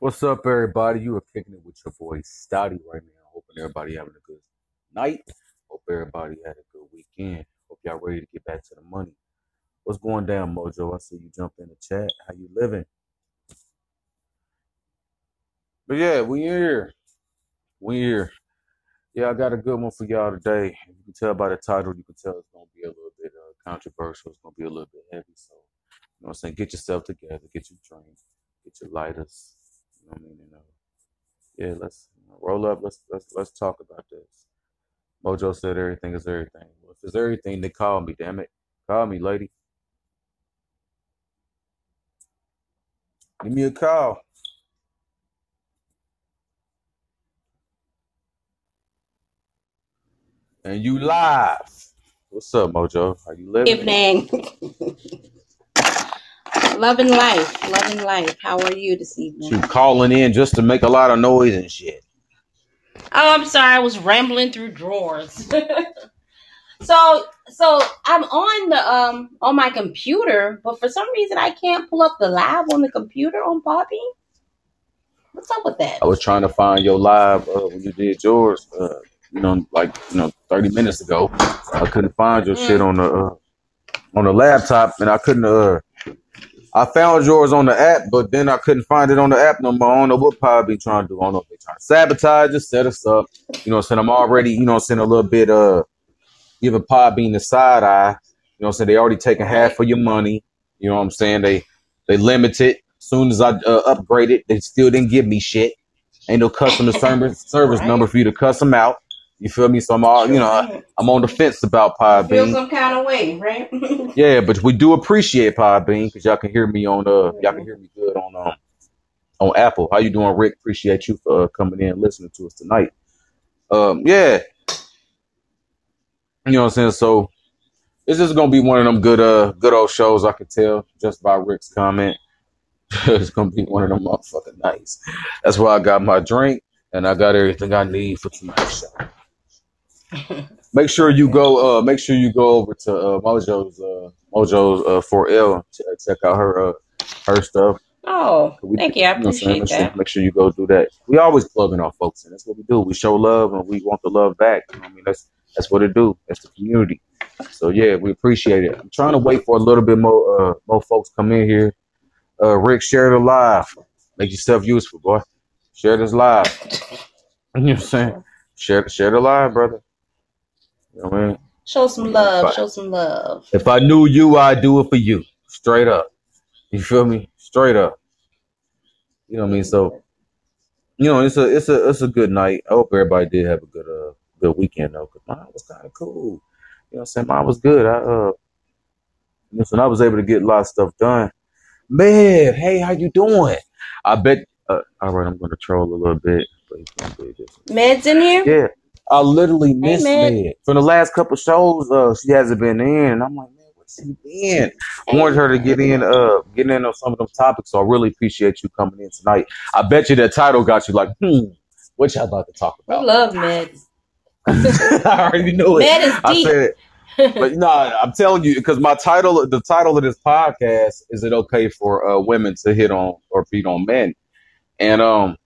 What's up, everybody? You are kicking it with your boy Stottie right now. Hoping everybody having a good night. Hope everybody had a good weekend. Hope y'all ready to get back to the money. What's going down, Mojo? I see you jumped in the chat. How you living? But yeah, we here. We here. Yeah, I got a good one for y'all today. You can tell by the title, you can tell it's gonna be a little bit uh, controversial. It's gonna be a little bit heavy. So, you know what I'm saying? Get yourself together, get your drink, get your lighters. You know what I mean? And, uh, yeah, let's roll up. Let's let's let's talk about this. Mojo said everything is everything. Well, if it's everything, then call me. Damn it, call me, lady. Give me a call. And you live. What's up, Mojo? How you living? Evening. Loving life. Loving life. How are you this evening? You evening? calling in just to make a lot of noise and shit. Oh, I'm sorry. I was rambling through drawers. so, so I'm on the um on my computer, but for some reason I can't pull up the live on the computer on Poppy. What's up with that? I was trying to find your live uh, when you did yours. Uh, you know, like you know, thirty minutes ago. I couldn't find your shit Mm. on the uh, on the laptop, and I couldn't. Uh, I found yours on the app, but then I couldn't find it on the app no more. I don't know what Pod be trying to do. I don't know if they trying to sabotage us, set us up. You know, what I'm saying I'm already, you know, what I'm saying a little bit uh giving being the side eye. You know, what I'm saying they already taking half of your money. You know what I'm saying? They they limited. Soon as I uh, upgraded, they still didn't give me shit. Ain't no customer service service number for you to cuss them out. You feel me? So I'm all, you know. I'm on the fence about You feel some kind of way, right? Yeah, but we do appreciate Podbean because y'all can hear me on uh y'all can hear me good on um on Apple. How you doing, Rick? Appreciate you for uh, coming in and listening to us tonight. Um, yeah, you know what I'm saying. So this is gonna be one of them good uh good old shows. I can tell just by Rick's comment. it's gonna be one of them motherfucking nights. That's why I got my drink and I got everything I need for tonight's show. Make sure you go. Uh, make sure you go over to uh, Mojo's uh, Mojo's uh, 4L. Ch- check out her uh, her stuff. oh, We, thank you you. I know what I'm saying? appreciate Make sure, that. make sure you go do that. We always plugging our folks, and that's what we do. We show love, and we want the love back. You know I mean, that's that's what it do. That's the community. So yeah, we appreciate it. I'm trying to wait for a little bit more uh, more folks come in here. Uh, Rick, share it live. Make yourself useful, boy. Share this live. You know what I'm saying? Share share the live, brother. You know what I mean? Show some love. I, Show some love. if I knew you, I'd do it for you. Straight up. You feel me? Straight up. You know what I mean? So, you know, it's a it's a it's a good night. I hope everybody did have a good uh good weekend though, because mine was kind of cool. You know what I'm saying? Mine was good. I uh listen, I was able to get a lot of stuff done. Man, hey, how you doing? I bet uh, all right, I'm gonna troll a little bit, but he's gonna do this. Med's in here? Yeah. I literally Hey, missed Med. Med. For the last couple shows, uh, she hasn't been in. And I'm like, man, where's she been? I wanted her to get in, uh, get in on some of them topics. So I really appreciate you coming in tonight. I bet you that title got you like, hmm, what y'all about to talk We about? love Med. I already knew it. Med is I said it. But no, I'm telling you, because my title, the title of this podcast, is it okay for uh, women to hit on or beat on men? And um,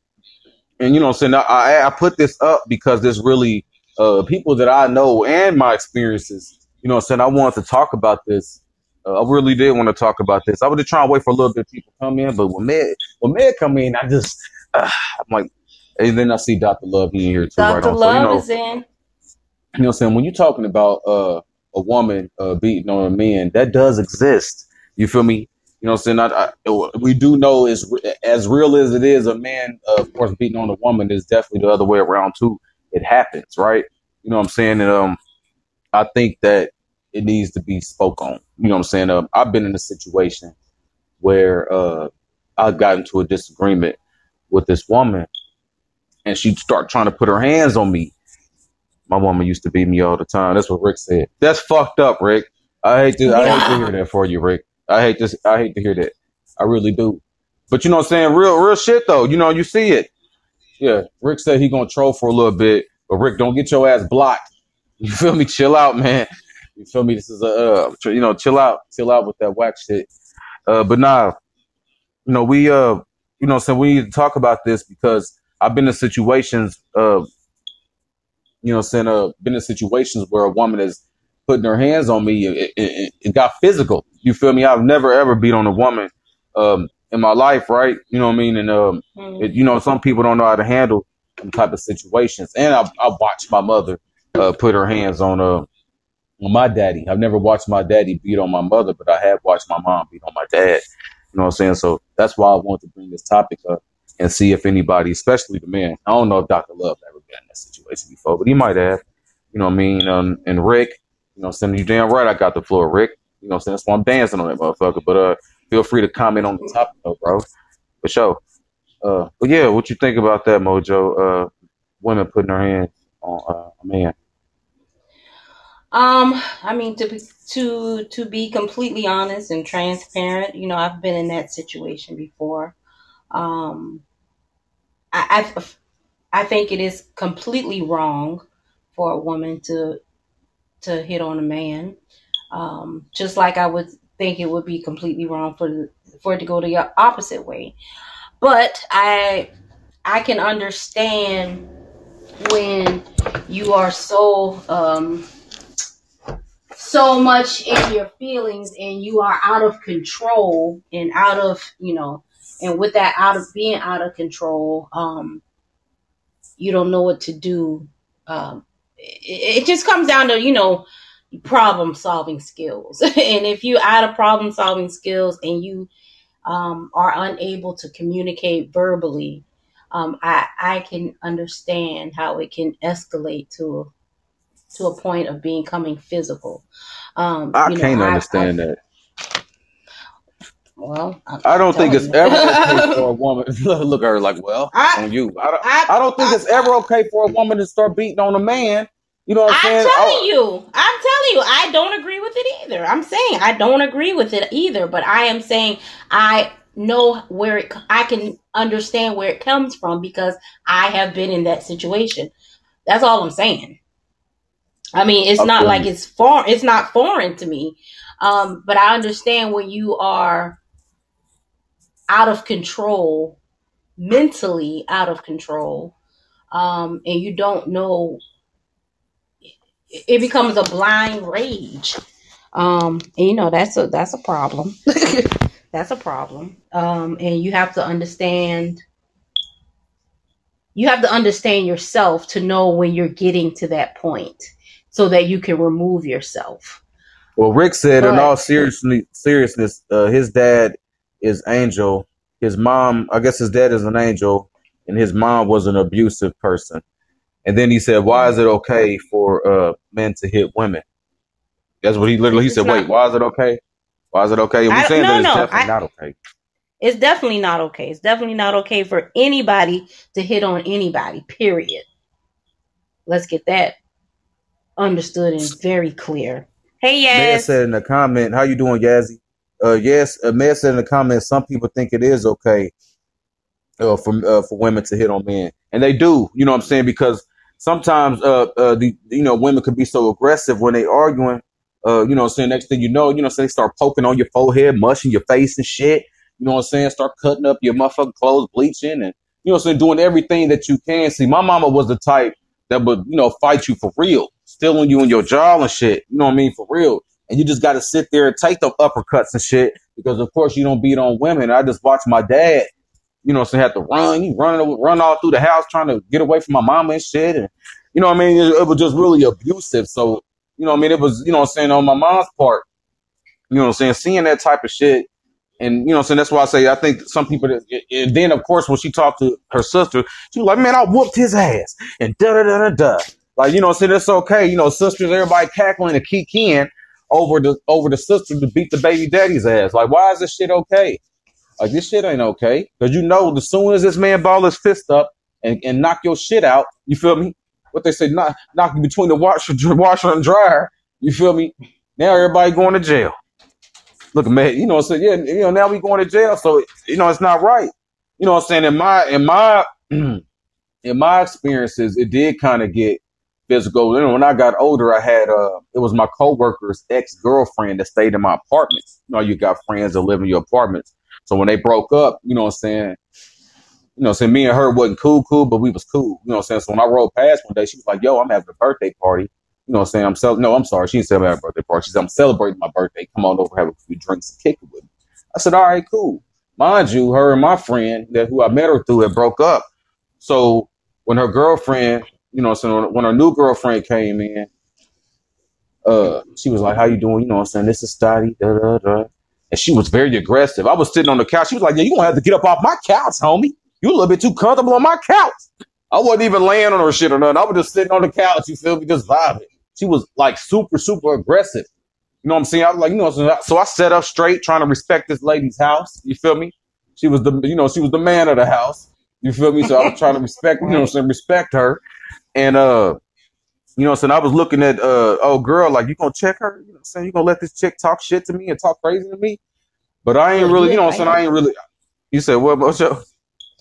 and you know, what I'm saying I I put this up because there's really uh people that I know and my experiences. You know, what I'm saying I wanted to talk about this. Uh, I really did want to talk about this. I was just trying to wait for a little bit of people to come in, but when Med when Med come in, I just uh, I'm like, and then I see Dr. Love in here too, right Dr. So you Love know, is in. you know what I'm saying? When you're talking about uh, a woman uh, beating on a man, that does exist. You feel me? You know what I'm saying? I, I, we do know is as real as it is, a man, uh, of course, beating on a woman is definitely the other way around too. It happens, right? You know what I'm saying? And um, I think that it needs to be spoke on. You know what I'm saying? Um, I've been in a situation where uh, I got into a disagreement with this woman, and she'd start trying to put her hands on me my woman used to beat me all the time. That's what Rick said. That's fucked up, Rick. I hate to I hate to hear that for you, Rick. I hate this I hate to hear that. I really do. But you know what I'm saying? Real real shit though. You know, you see it. Yeah. Rick said he gonna troll for a little bit, but Rick, don't get your ass blocked. You feel me? Chill out, man. You feel me? This is a uh, you know, chill out, chill out with that whack shit. Uh, but nah, you know, we uh you know, so we need to talk about this because I've been in situations, uh, you know, saying, uh, been in situations where a woman is putting her hands on me. It, it, it got physical. You feel me? I've never ever beat on a woman, um, in my life, right? You know what I mean? And, um, Mm. it, you know, some people don't know how to handle them type of situations. And I, I watched my mother, uh, put her hands on, uh, on my daddy. I've never watched my daddy beat on my mother, but I have watched my mom beat on my dad. You know what I'm saying? So that's why I want to bring this topic up and see if anybody, especially the man, I don't know if Dr. Love ever been in that situation before, but he might have. You know what I mean? Um, and Rick, you know saying? You damn right I got the floor, Rick. You know saying? That's why I'm dancing on that motherfucker. But uh feel free to comment on the topic though, bro. For sure. Uh but yeah, what you think about that, Mojo? Uh women putting their hands on uh, a man. Um, I mean to to to be completely honest and transparent, you know, I've been in that situation before. Um, I I, I think it is completely wrong for a woman to to hit on a man. Um, just like I would think it would be completely wrong for for it to go the opposite way. But I I can understand when you are so um so much in your feelings and you are out of control and out of you know and with that out of being out of control um you don't know what to do um it, just comes down to you know problem solving skills and if you out of problem solving skills and you um are unable to communicate verbally um i i can understand how it can escalate to to a point of becoming physical um I you know can't i i understand that. well i'm, I don't think it's telling ever okay for a woman. Look at her like, well, I, on you. I don't. I, I don't think it's ever okay for a woman to start beating on a man. You know what I'm I'm telling I, you, I'm telling you, I don't agree with it either. I'm saying I don't agree with it either, but I am saying I know where it, I can understand where it comes from because I have been in that situation. That's all I'm saying. I mean, it's I not like it's foreign. It's not foreign to me. Um, but I understand when you are out of control, mentally out of control, um, and you don't know it becomes a blind rage. Um, and you know that's a that's a problem. that's a problem. Um, and you have to understand. You have to understand yourself to know when you're getting to that point, so that you can remove yourself. Well, Rick said, in all But seriousness, seriousness, uh, his dad is Angel. His mom, I guess his dad is an angel, and his mom was an abusive person. And then he said, "Why is it okay for uh, men to hit women?" That's what he literally he said. Wait, why is it okay? Why is it okay? And we I saying that it's no. definitely I not okay. it's definitely not okay. It's definitely not okay for anybody to hit on anybody. Period. Let's get that understood and very clear. Hey, Maya Yaz. said in the comment, "How you doing, Yazzie?" Uh, yes, uh, Maya said in the comments, some people think it is okay uh, for uh, for women to hit on men, and they do. You know what I'm saying? Because sometimes, uh, uh, the you know, women could be so aggressive when they arguing. Uh, you know saying? Next thing you know, you know, so they start poking on your forehead, mushing your face and shit. You know what I'm saying? Start cutting up your motherfucking clothes, bleaching, and you know saying, doing everything that you can. See, my mama was the type that would, you know, fight you for real, stealing you in your jaw and shit. You know what I mean? For real. And you just got to sit there and take the uppercuts and shit because, of course, you don't beat on women. I just watched my dad, you know, so had to run. He running, run all through the house trying to get away from my mama and shit. And you know what I mean? It, it was just really abusive. So, you know I mean? It was, you know I'm saying, on my mom's part, you know I'm saying, seeing that type of shit. And, you know saying, that's why I say I think some people, that, and then, of course, when she talked to her sister, she was like, man, I whooped his ass. And da da da da da. Like, you know saying? It's okay. You know, sisters, everybody cackling and kicking over the over the sister to beat the baby daddy's ass. Like, why is this shit okay? Like, this shit ain't okay. Because you know, as soon as this man ball his fist up and, and knock your shit out, you feel me? What they say, knock, knock you between the washer, washer and dryer. You feel me? Now everybody going to jail. Look, man, you know, so yeah, you know, now we going to jail. So, you know, it's not right. You know what I'm saying? In my, in my, in my experiences, it did kind of get physical. You know, when I got older, I had uh, it was my coworker's ex girlfriend that stayed in my apartment. You know, you got friends that live in your apartments. So when they broke up, you know what I'm saying? You know, saying me and her wasn't cool, cool, but we was cool. You know what I'm saying? So when I rolled past one day, she was like, "Yo, I'm having a birthday party." You know what I'm saying? I'm cel- no, I'm sorry, she didn't say I'm having a birthday party. She said I'm celebrating my birthday. Come on over, have a few drinks, and kick it with me. I said, "All right, cool." Mind you, her and my friend that who I met her through had broke up. So when her girlfriend, you know, so when her new girlfriend came in, uh, she was like, "How you doing?" You know what I'm saying? This is Stottie, da da da. And she was very aggressive. I was sitting on the couch. She was like, "Yeah, you gonna have to get up off my couch, homie. You a little bit too comfortable on my couch." I wasn't even laying on her shit or nothing. I was just sitting on the couch. You feel me? Just vibing. She was like super, super aggressive. You know what I'm saying? I was like, you know, so I, so I sat up straight, trying to respect this lady's house. You feel me? She was the, you know, she was the man of the house. You feel me? So I was trying to respect, you know, what I'm saying respect her. And uh, you know, so I'm saying? I was looking at uh, oh girl, like you gonna check her? You know, what I'm saying you gonna let this chick talk shit to me and talk crazy to me? But I ain't really, you know, what I'm saying I ain't really. You said what, Mojo?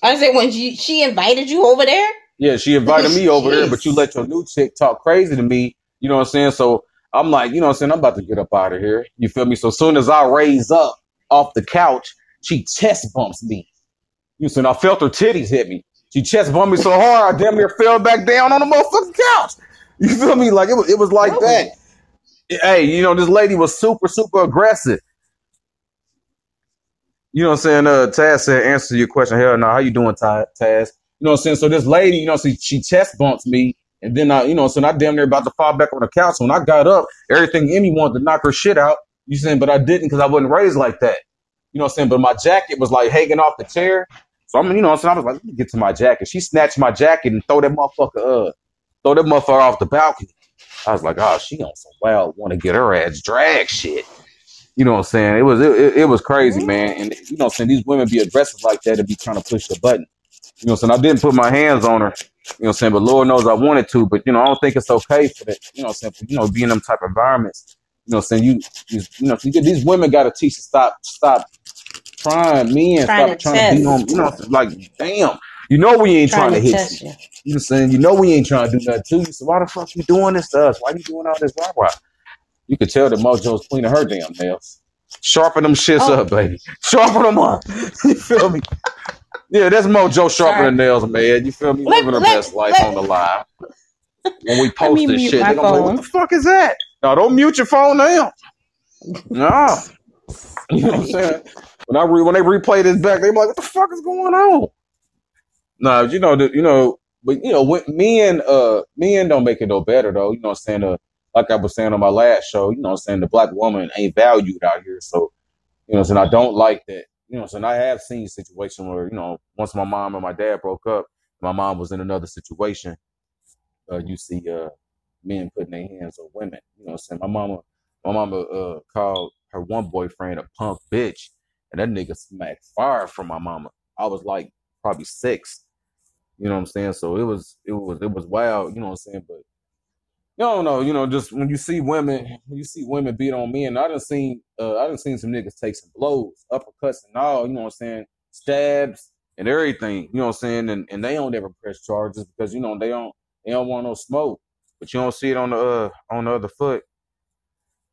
I said when she she invited you over there. Yeah, she invited me over there, but you let your new chick talk crazy to me. You know what I'm saying? So I'm like, you know what I'm saying? I'm about to get up out of here. You feel me? So soon as I raise up off the couch, she chest bumps me. You see, I felt her titties hit me. She chest bumped me so hard, I damn near fell back down on the motherfucking couch. You feel me? Like it was, it was like that. Hey, you know, this lady was super, super aggressive. You know what I'm saying? Uh, Taz said, answer your question. Hell no. How you doing, Taz? You know what I'm saying? So this lady, you know, she, she chest bumps me. And then I, you know, so I damn near about to fall back on the couch. When I got up, everything in me wanted to knock her shit out. You saying, but I didn't because I wasn't raised like that. You know what I'm saying? But my jacket was like hanging off the chair. So I'm, you know what I'm saying? I was like, let me get to my jacket. She snatched my jacket and throw that motherfucker, uh, throw that motherfucker off the balcony. I was like, oh, she on some wild, want to get her ass dragged shit. You know what I'm saying? It was it, it, was crazy, mm-hmm. man. And you know what I'm saying? These women be aggressive like that and be trying to push the button. You know what I'm saying? I didn't put my hands on her. You know what I'm saying? But Lord knows I wanted to. But you know, I don't think it's okay for that. You know what I'm saying? For, you know, be in them type of environments. You know what I'm saying? You, you, you know, you these women got to teach to stop, stop trying men, Trying stop to trying to beat test. on. You know, like damn. You know we ain't trying, Trying to to hit you. you. You know what I'm saying? You know we ain't trying to do nothing to you. So why the fuck you doing this to us? Why you doing all this rah rah? You could tell that Mojo's cleaning her damn nails. Sharpen them shits Oh, up, baby. Sharpen them up. you feel me? Yeah, that's Mojo sharpening nails, man. You feel me? Let Living her let best life on the let live. When we post this shit, they're gonna be what the fuck is that? No, don't mute your phone now. No. You know what I'm saying? When I re- when they replay this back, they be like, what the fuck is going on? No, you know, the, you know, but you know, when, men, uh, men don't make it no better though. You know what I'm saying? Uh, like I was saying on my last show, you know what I'm saying? The black woman ain't valued out here. So, you know I'm saying? I don't like that. You know I'm saying? I have seen situations where, you know, once my mom and my dad broke up, my mom was in another situation. Uh, you see, uh, men putting their hands on women. You know what I'm saying? My mama, my mama, uh, called her one boyfriend a punk bitch and that nigga smacked fire from my mama. I was like probably six. You know what I'm saying? So it was it was it was wild, you know what I'm saying? But you don't know, you know, just when you see women when you see women beat on men, I done seen uh I done seen some niggas take some blows, uppercuts and all, you know what I'm saying, stabs and everything, you know what I'm saying? And and they don't ever press charges because you know they don't they don't want no smoke. But you don't see it on the uh on the other foot.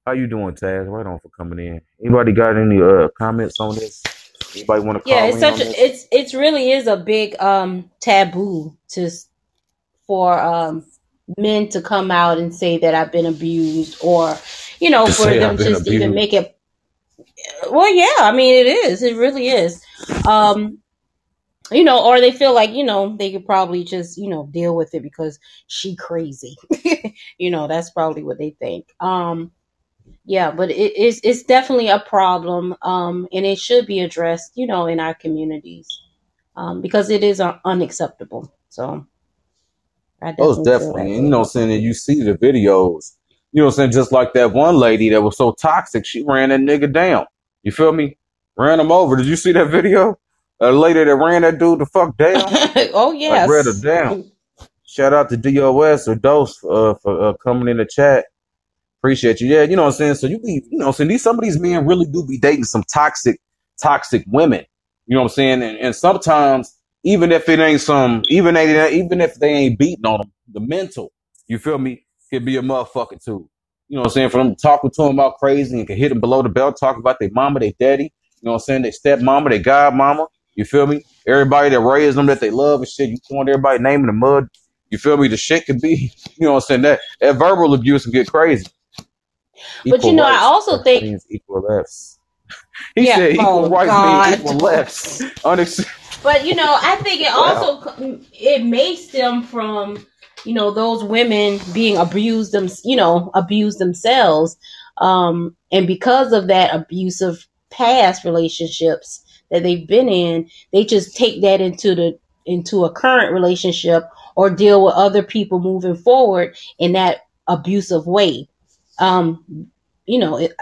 How you doing, Taz? Right on for coming in. Anybody got any uh comments on this? Anybody want to Yeah, it's in such on a this? it's it's really is a big um taboo to for um men to come out and say that I've been abused or you know To for them I've been just even make it well yeah I mean it is it really is. Um you know or they feel like you know they could probably just you know deal with it because she crazy. You know that's probably what they think. Um yeah but it is it's definitely a problem um and it should be addressed you know in our communities um because it is uh, unacceptable so i Most definitely definitely. And you know I'm saying? You see the videos. You know I'm saying? Just like that one lady that was so toxic, she ran that nigga down. You feel me? Ran him over. Did you see that video? A lady that ran that dude the fuck down. oh Like ran her down. Shout out to DOS or Dose uh, for uh, coming in the chat. Appreciate you. Yeah, you know what I'm saying? So you be, you know what saying? These, some of these men really do be dating some toxic, toxic women. You know what I'm saying? And, and sometimes, even if it ain't some, even they, even if they ain't beating on them, the mental, you feel me, could be a motherfucker too. You know what I'm saying? For them talking to them about crazy and can hit them below the belt, talk about their mama, their daddy. You know what I'm saying? They stepmama, they godmama. You feel me? Everybody that raised them that they love and shit. You want everybody naming the mud. You feel me? The shit could be, you know what I'm saying? That, that verbal abuse can get crazy. But you know, I also think- equal lefts. He Yeah, said equal oh, rights God. mean equal lefts. Unex- But you know, I think it also it may stem from you know those women being abused them, you know, abused themselves, um, and because of that abusive past relationships that they've been in, they just take that into the into a current relationship or deal with other people moving forward in that abusive way. Um, you know, it,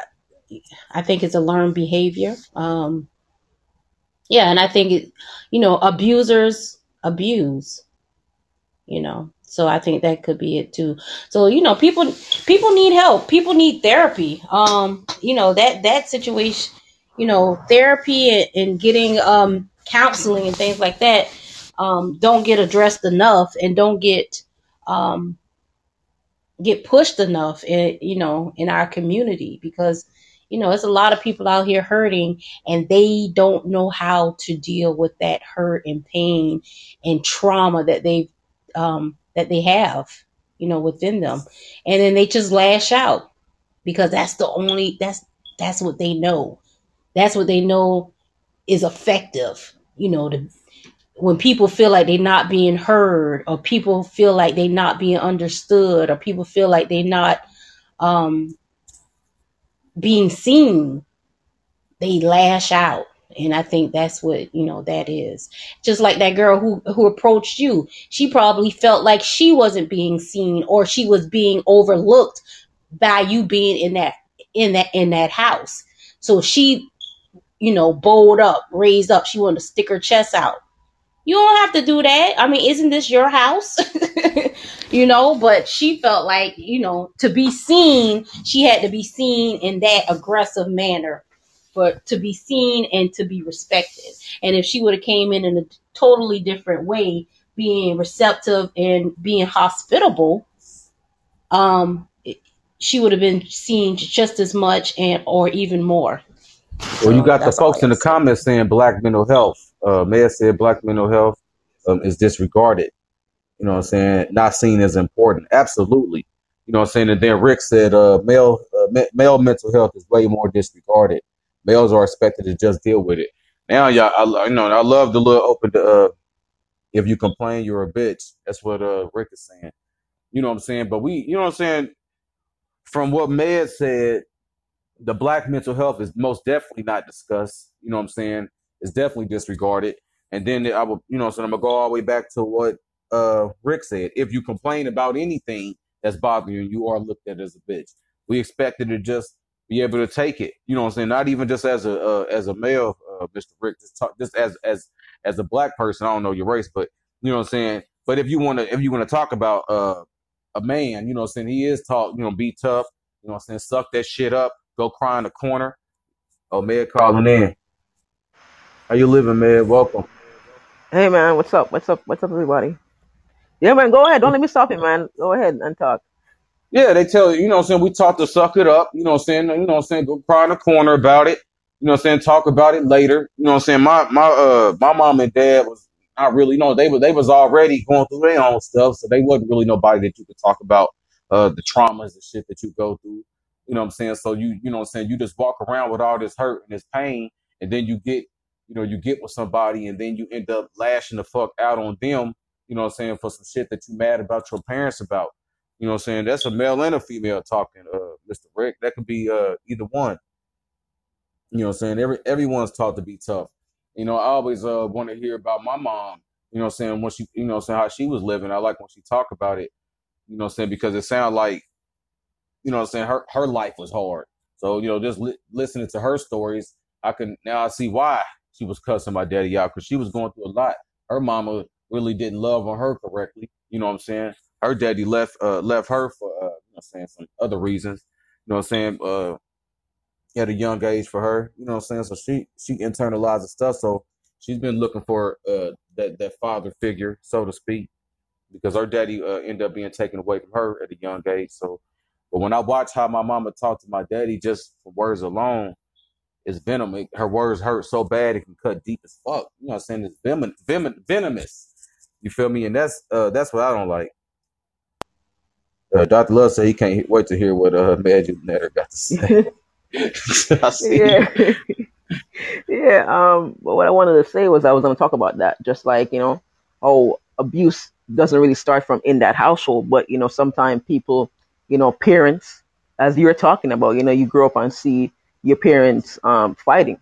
I think it's a learned behavior. Um, yeah, and I think it, you know, abusers abuse, you know. So I think that could be it too. So, you know, people people need help. People need therapy. Um, you know, that that situation, you know, therapy and, and getting um counseling and things like that um don't get addressed enough and don't get um get pushed enough in you know in our community because you know it's a lot of people out here hurting and they don't know how to deal with that hurt and pain and trauma that they um that they have you know within them. And then they just lash out because that's the only that's that's what they know. That's what they know is effective you know to when people feel like they're not being heard or people feel like they're not being understood or people feel like they're not um being seen they lash out. And i think that's what you know that is. Just like that girl who who approached you. She probably felt like she wasn't being seen or she was being overlooked by you being in that in that in that house. So she you know bowled up raised up. She wanted to stick her chest out you don't have to do that. I mean isn't this your house? You know but she felt like you know to be seen she had to be seen in that aggressive manner but to be seen and to be respected. And if she would have came in in a totally different way being receptive and being hospitable um it- she would have been seen just as much and or even more. Well, you got the folks in the comments saying black mental health. Uh, Mayor said black mental health um, is disregarded. You know what I'm saying? Not seen as important. Absolutely. You know what I'm saying? And then Rick said uh, male uh, me- male mental health is way more disregarded. Males are expected to just deal with it. Now, y'all, I, you know, I love the little open to uh, if you complain, you're a bitch. That's what uh, Rick is saying. You know what I'm saying? But we, you know what I'm saying? From what Med said, the black mental health is most definitely not discussed. You know what I'm saying? It's definitely disregarded. And then I will, you know, so I'm gonna go all the way back to what uh Rick said. If you complain about anything that's bothering you, you are looked at as a bitch. We expected to just be able to take it. You know what I'm saying? Not even just as a uh, as a male, uh, Mr. Rick, just talk, just as as as a black person. I don't know your race, but you know what I'm saying. But if you want to, if you want to talk about uh a man, you know what I'm saying, he is taught, you know, be tough. You know what I'm saying, suck that shit up go cry in the corner. Oh, man, calling in. How you living, man? Welcome. Hey man, what's up? What's up? What's up, everybody? Yeah, man, go ahead. Don't let me stop you, man. Go ahead and talk. Yeah, they tell you, you know what I'm saying, we taught to suck it up, you know what I'm saying, you know what I'm saying, go cry in the corner about it, you know what I'm saying, talk about it later. You know what I'm saying? My my uh my mom and dad was not really, you know, they were they was already going through their own stuff, so they wasn't really nobody that you could talk about uh the traumas and shit that you go through. You know what I'm saying? So you you know what I'm saying, you just walk around with all this hurt and this pain, and then you get you know, you get with somebody and then you end up lashing the fuck out on them, you know what I'm saying, for some shit that you mad about your parents about. You know what I'm saying? That's a male and a female talking, uh, Mr. Rick. That could be uh either one. You know what I'm saying? Every everyone's taught to be tough. You know, I always uh want to hear about my mom, you know what I'm saying, when she you know saying, how she was living. I like when she talk about it, you know what I'm saying, because it sounds like, you know what I'm saying, her her life was hard. So, you know, just li- listening to her stories, I can now I see why she was cussing my daddy out because she was going through a lot. Her mama really didn't love on her correctly. You know what I'm saying? Her daddy left uh left her for uh you know saying some other reasons. You know what I'm saying? Uh at a young age for her. You know what I'm saying? So she she internalized the stuff. So she's been looking for uh that that father figure, so to speak, because her daddy uh, ended up being taken away from her at a young age. So, but when I watch how my mama talked to my daddy, just for words alone, it's venom. It, her words hurt so bad it can cut deep as fuck. You know what I'm saying? It's venom, venom, venomous. You feel me? And that's uh that's what I don't like. Uh, Dr. Love said he can't wait to hear what uh Magic Netter got to say. I see. yeah. yeah. Um, but what I wanted to say was I was going to talk about that. Just like, you know, oh, abuse doesn't really start from in that household, but, you know, sometimes people, you know, parents, as you're talking about, you know, you grow up and see your parents um, fighting.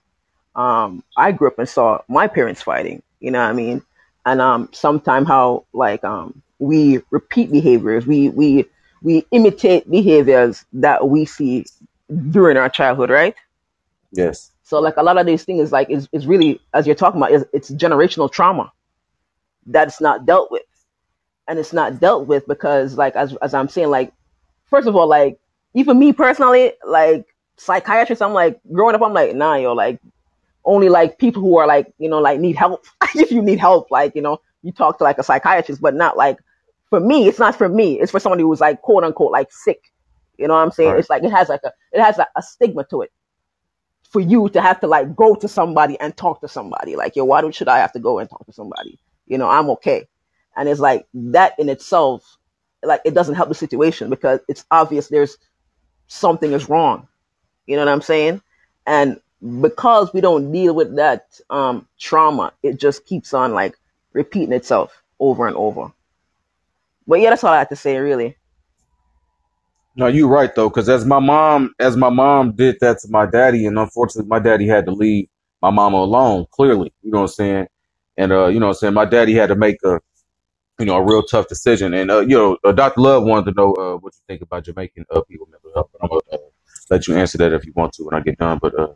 Um, I grew up and saw my parents fighting, you know what I mean? And um, sometimes how, like, um, we repeat behaviors, we, we, we imitate behaviors that we see during our childhood, right? Yes. So like a lot of these things like is, is really as you're talking about is it's generational trauma that's not dealt with. And it's not dealt with because like as as I'm saying, like first of all, like even me personally, like psychiatrists, I'm like growing up, I'm like, nah, yo, like only like people who are like, you know, like need help. if you need help, like, you know, you talk to like a psychiatrist, but not like for me, it's not for me. It's for somebody who's like quote unquote like sick. You know what I'm saying? Right. It's like it has like a it has a, a stigma to it for you to have to like go to somebody and talk to somebody. Like, yo, why don't, should I have to go and talk to somebody? You know, I'm okay. And it's like that in itself, like it doesn't help the situation because it's obvious there's something is wrong. You know what I'm saying? And because we don't deal with that um, trauma, it just keeps on like repeating itself over and over. But yeah, that's all I have to say, really. No, you're right though, because as my mom, as my mom did that to my daddy, and unfortunately, my daddy had to leave my mama alone. Clearly, you know what I'm saying, and uh, you know what I'm saying, my daddy had to make a, you know, a real tough decision. And uh, you know, uh, Dr. Love wanted to know uh, what you think about Jamaican uh, people mental health. But I'm gonna uh, let you answer that if you want to when I get done. But uh,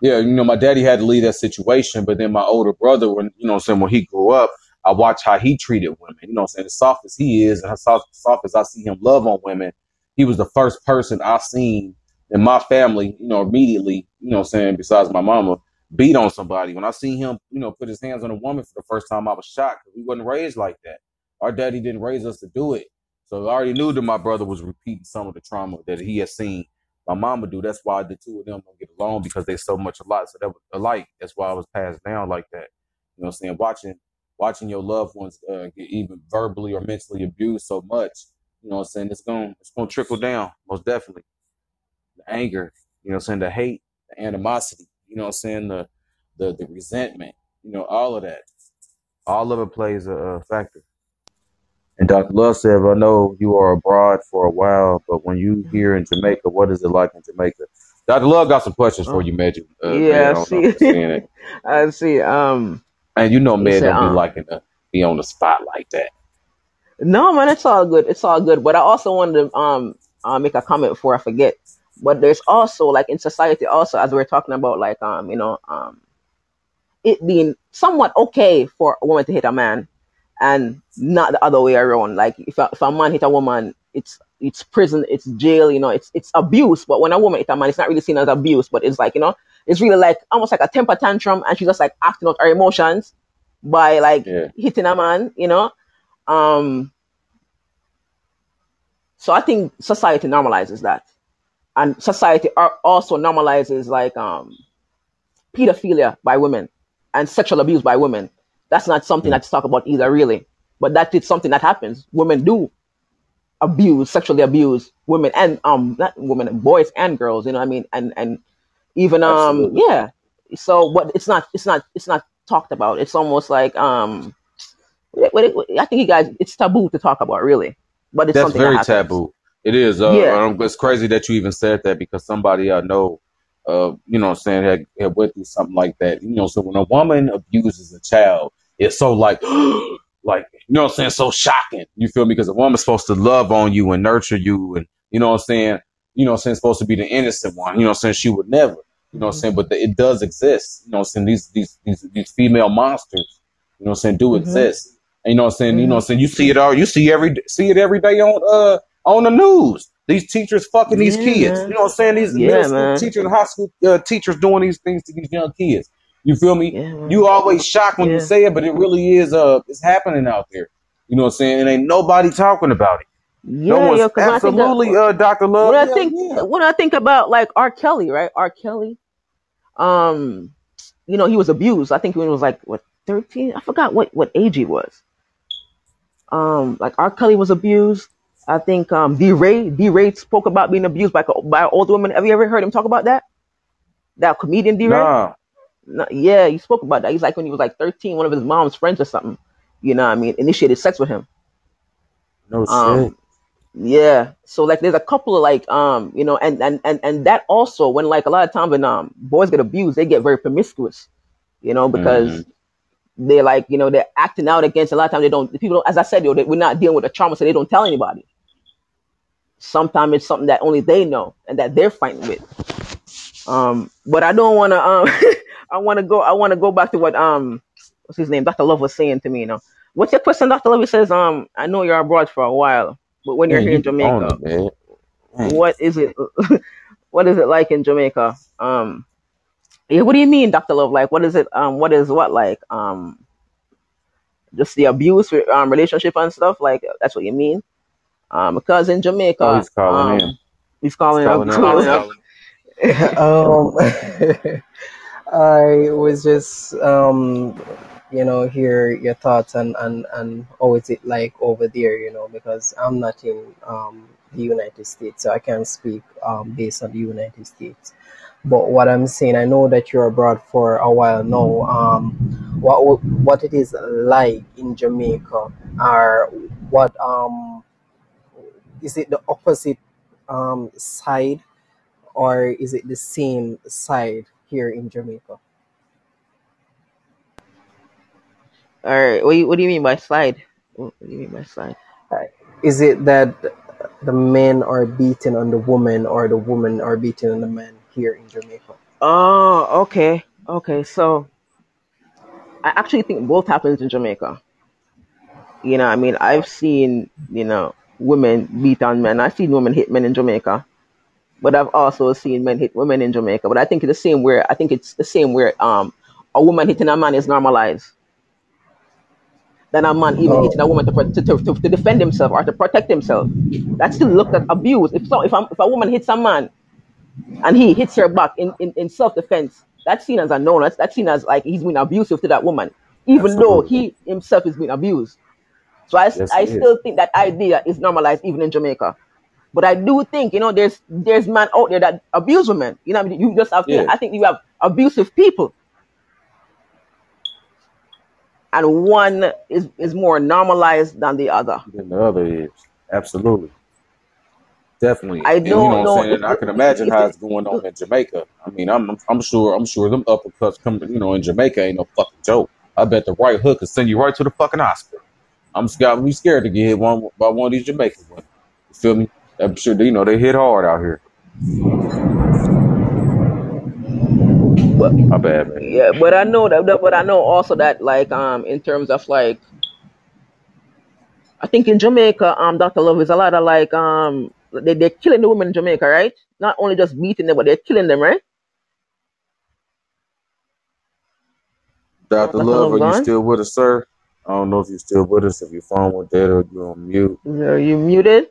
yeah, you know, my daddy had to leave that situation, but then my older brother, when you know, I'm saying when he grew up, I watched how he treated women. You know, I'm saying as soft as he is, and how soft, soft as I see him love on women, he was the first person I seen in my family, you know, immediately, you know, I'm saying besides my mama, beat on somebody. When I seen him, you know, put his hands on a woman for the first time, I was shocked because we wasn't raised like that. Our daddy didn't raise us to do it, so I already knew that my brother was repeating some of the trauma that he had seen my mama do. That's why the two of them don't get along because they so much alike. So that was alike. That's why I was passed down like that. You know what I'm saying? Watching watching your loved ones uh, get even verbally or mentally abused so much, you know what I'm saying? It's gonna it's gonna trickle down, most definitely. The anger, you know what I'm saying, the hate, the animosity, you know what I'm saying, the the the resentment, you know, all of that. All of it plays a, a factor. And Dr. Love said, I know you are abroad for a while, but when you here in Jamaica, what is it like in Jamaica? Dr. Love got some questions for Oh, you, Magic. Uh, man, I yeah, I if you're see. it. I see. Um, And you know, man, said, don't be um, liking to be on the spot like that. No, man, it's all good. It's all good. But I also wanted to um uh, make a comment before I forget. But there's also like in society also as we are talking about like um you know um it being somewhat okay for a woman to hit a man and not the other way around. Like if a, if a man hit a woman, it's it's prison, it's jail, you know, it's it's abuse. But when a woman hit a man, it's not really seen as abuse, but it's like you know, it's really like almost like a temper tantrum, and she's just like acting out her emotions by like Yeah. hitting a man, you know. Um, so I think society normalizes that, and society also normalizes like um pedophilia by women and sexual abuse by women. That's not something Mm. that's talked about either, really. But that is something that happens. Women do abuse, sexually abuse women and um not women, boys and girls. You know what I mean? And and even um Absolutely. yeah. So, but it's not it's not it's not talked about. It's almost like um what- what- what- I think you guys it's taboo to talk about, really. But it's That's something that very happens. taboo. It is. Uh, Yeah. um, it's crazy that you even said that because somebody I know, uh, you know what I'm saying, had, had went through something like that. You know, so when a woman abuses a child, it's so like, like, you know what I'm saying, so shocking. You feel me? Because a woman's supposed to love on you and nurture you and, you know what I'm saying, you know what I'm saying, supposed to be the innocent one. You know what I'm saying? She would never. You know what I'm Mhm. saying? But the, it does exist. You know what I'm saying? These, these, these, these female monsters, you know what I'm saying, do Mhm. exist. And you know what I'm saying? You know what Mhm. I'm saying? You see it all. You see every see it every day on uh on the news. These teachers fucking these Yeah, kids. You know what I'm saying? These Yeah, middle school man. teachers and high school uh, teachers doing these things to these young kids. You feel me? Yeah. You always shocked when you say it, but it really is uh it's happening out there. You know what I'm saying? And ain't nobody talking about it. No Yeah, one's yo, because when I think of, absolutely uh Dr. Love. when I think when I think about like R. Kelly, right? R. Kelly, um, you know, he was abused. I think when he was like what thirteen. I forgot what what age he was. Um, like R. Kelly was abused. I think um, DeRay D. Ray spoke about being abused by by an older woman. Have you ever heard him talk about that? That comedian DeRay. Nah. No, yeah, he spoke about that. He's like when he was like thirteen, one of his mom's friends or something. You know, what I mean, initiated sex with him. No shit. Um, yeah. So like there's a couple of like um, you know, and and and and that also when like a lot of times when um boys get abused, they get very promiscuous, you know, because they're like, you know, they're acting out against a lot of times they don't people don't, as I said, you know, they, we're not dealing with the trauma, so they don't tell anybody. Sometimes it's something that only they know and that they're fighting with. Um, but I don't wanna um I wanna go I wanna go back to what um what's his name, Dr. Love was saying to me, you know. What's your question, Dr. Love? He says, um, I know you're abroad for a while, but when you're Man, here in Jamaica, it. Man. what is it what is it like in Jamaica? Um yeah, what do you mean, Dr. Love? Like what is it um what is what like um just the abuse um relationship and stuff? Like that's what you mean? Um because in Oh, Jamaica, he's calling um in. he's He's calling up calling calling up. um, I was just, um, you know, hear your thoughts and, and, and how is it like over there, you know, because I'm not in um, the United States, so I can't speak um, based on the United States. But what I'm saying, I know that you're abroad for a while now. Um, what what it is like in Jamaica, or what um, is it the opposite um, side or is it the same side here in Jamaica? All right, what do you, what do you mean by slide? What do you mean by slide? Uh, Is it that the men are beating on the woman or the woman are beating on the man here in Jamaica? Oh, okay. Okay, so I actually think both happens in Jamaica. You know, I mean, I've seen, you know, women beat on men. I've seen women hit men in Jamaica, but I've also seen men hit women in Jamaica. But I think it's the same where I think it's the same where um a woman hitting a man is normalized than a man even hitting a Oh, woman to, to, to, to, defend himself or to protect himself. That's still looked at abuse. If so, if, a if a woman hits a man and he hits her back in, in, in self defense, that's seen as a no. That's, that's seen as like he's been abusive to that woman, even though he himself is being abused. So I, Yes, I still think that idea is normalized even in Jamaica. But I do think, you know, there's there's men out there that abuse women. You know, what I mean, you just have to, Yeah. I think you have abusive people, and one is is more normalized than the other. Than the other is. Absolutely. Definitely. I And you know don't what I'm know saying? And I can imagine how it's going on in Jamaica. I mean, I'm I'm sure I'm sure them uppercuts coming, you know, in Jamaica ain't no fucking joke. I bet the right hook could send you right to the fucking hospital. I'm scared scared to get hit one by one of these Jamaican women. You feel me? I'm sure they, you know they hit hard out here. but My bad, man. yeah, but I know that, that- but I know also that like um in terms of like I think in Jamaica, um, Dr. Love is a lot of like um they they're killing the women in Jamaica, right? Not only just beating them, but they're killing them, right? Love, Love are you still with us, sir? I don't know if you're still with us, if your phone went dead or you're on mute. Are you muted?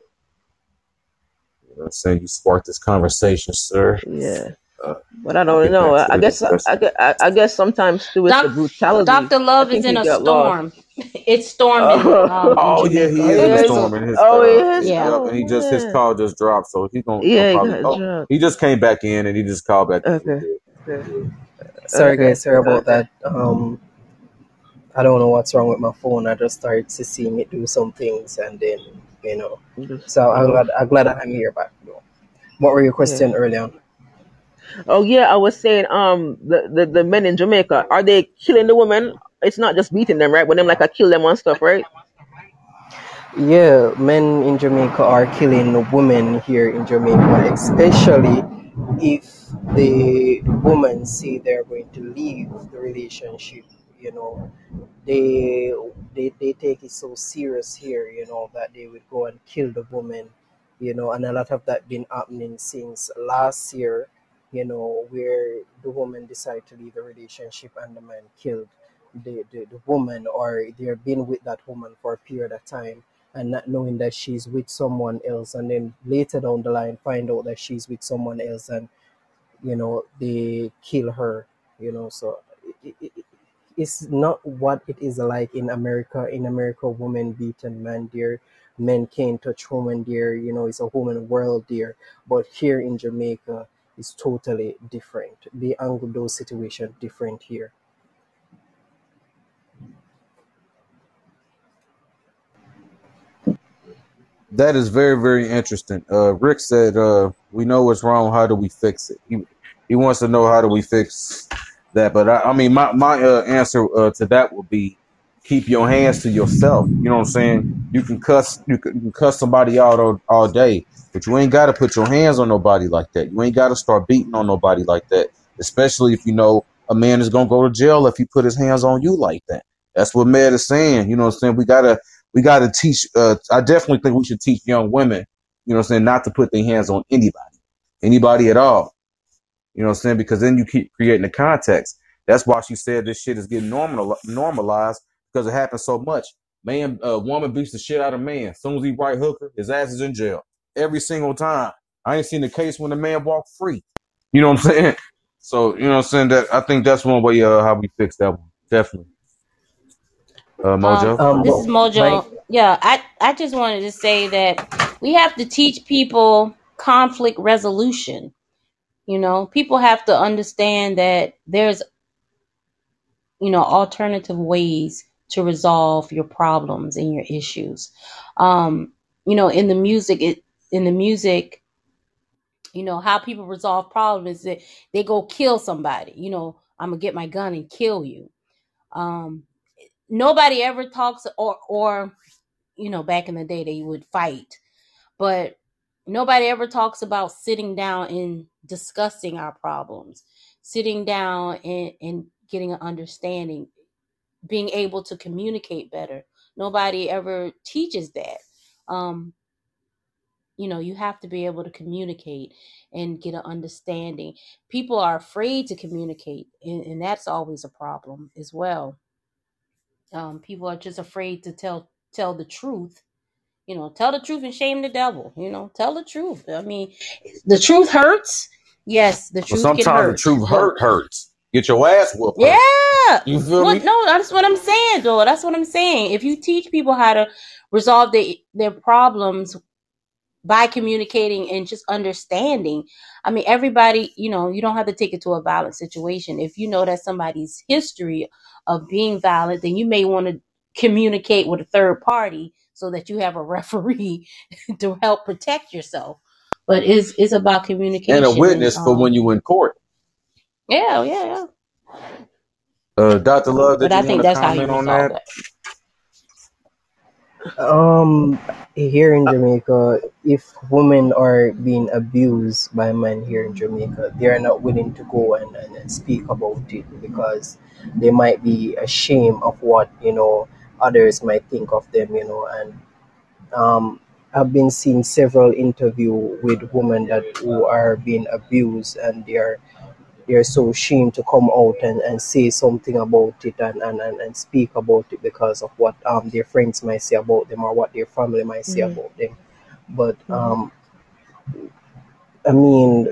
You know what I'm saying? You sparked this conversation, sir. Yeah. Uh, But I don't know. back I guess I, guess I I guess sometimes too it's the brutality. Dr. Love is in a storm. It's storming Oh, um, Oh yeah, he is oh in a storm in his oh uh yeah, Yeah. yep, and he oh just his yeah, call just dropped, so he gonna yeah, he probably oh he just came back in and he just called back Okay, okay, sorry okay, guys, sorry about okay. that. Um, I don't know what's wrong with my phone. I just started to see me do some things, and then you know. So I'm glad I'm glad I'm here back. Though. What were your yeah. question earlier? Oh yeah, I was saying, um, the, the the men in Jamaica are they killing the women? It's not just beating them, right? But them like I kill them and stuff, right? Yeah, men in Jamaica are killing women here in Jamaica, especially if the woman say they're going to leave the relationship. You know, they they they take it so serious here. You know that they would go and kill the woman. You know, and a lot of that been happening since last year. You know, where the woman decided to leave the relationship and the man killed the, the, the woman, or they've been with that woman for a period of time and not knowing that she's with someone else and then later down the line find out that she's with someone else and you know they kill her you know so it's not what it is like in america in america women beat and man there men can't touch women there you know it's a woman world there but here in jamaica it's totally different the angle those situations different here That is very, very interesting. Uh, Rick said, uh, "We know what's wrong. How do we fix it?" He he wants to know how do we fix that. But I, I mean, my my uh, answer uh, to that would be keep your hands to yourself. You know what I'm saying? You can cuss you can, you can cuss somebody out all, all day, but you ain't got to put your hands on nobody like that. You ain't got to start beating on nobody like that. Especially if you know a man is gonna go to jail if he put his hands on you like that. That's what Med is saying. You know what I'm saying? We gotta we gotta teach. Uh, I definitely think we should teach young women. You know what I'm saying? Not to put their hands on anybody, anybody at all. You know what I'm saying? Because then you keep creating the context. That's why she said this shit is getting normal normalized because it happens so much. Man, uh, woman beats the shit out of man. As soon as he right hooker, his ass is in jail every single time. I ain't seen a case when the man walked free. You know what I'm saying? So you know what I'm saying that I think that's one way uh, how we fix that one. Definitely. Uh, Um, Mojo. um this is my Mojo. Yeah, I I just wanted to say that we have to teach people conflict resolution. You know, people have to understand that there's you know alternative ways to resolve your problems and your issues. Um, you know, in the music, it in the music, you know how people resolve problems is that they go kill somebody. You know, I'm gonna get my gun and kill you. Um, nobody ever talks or or you know back in the day they would fight but nobody ever talks about sitting down and discussing our problems sitting down and, and getting an understanding being able to communicate better. Nobody ever teaches that. Um you know you have to be able to communicate and get an understanding. People are afraid to communicate and, and that's always a problem as well. Um people are just afraid to tell tell the truth you know tell the truth and shame the devil you know tell the truth i mean the truth hurts yes the truth can sometimes the truth hurt hurts. Get your ass whooped hurt. yeah You feel what me? no that's what i'm saying though that's what i'm saying if you teach people how to resolve their their problems by communicating and just understanding. I mean, everybody, you know, you don't have to take it to a violent situation. If you know that somebody's history of being violent, then you may want to communicate with a third party so that you have a referee to help protect yourself. But it's it's about communication And a communication and witness for when um you in court. yeah, yeah, yeah. Uh, Dr. Love, But did you I think to that's how you comment on resolve that? it. Um, here in Jamaica, if women are being abused by men here in Jamaica, they are not willing to go and, and, and speak about it because they might be ashamed of what you know others might think of them, you know. And um, I've been seeing several interview with women that who are being abused, and they are they're so ashamed to come out and, and say something about it and, and, and, and speak about it because of what um their friends might say about them or what their family might say hmm about them. But hmm um I mean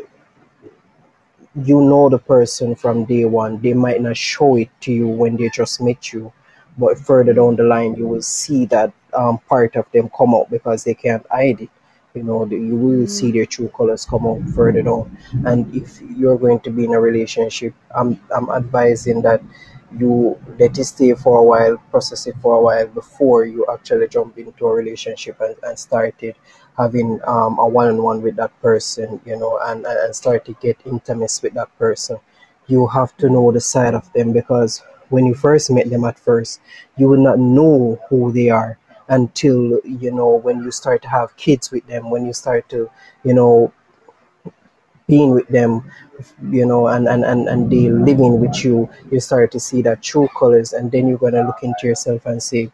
you know the person from day one. They might not show it to you when they just met you, but further down the line, you will see that um, part of them come out because they can't hide it. You know, you will see hmm their true colors come out further down. And if you're going to be in a relationship, I'm I'm advising that you let it stay for a while, process it for a while before you actually jump into a relationship and, and start it having um, a one-on-one with that person, you know, and, and and start to get intimate with that person. You have to know the side of them because when you first met them at first, you will not know who they are until, you know, when you start to have kids with them, when you start to, you know, being with them, you know, and, and, and, and they living with you, you start to see that true colors and then you're gonna look into yourself and say,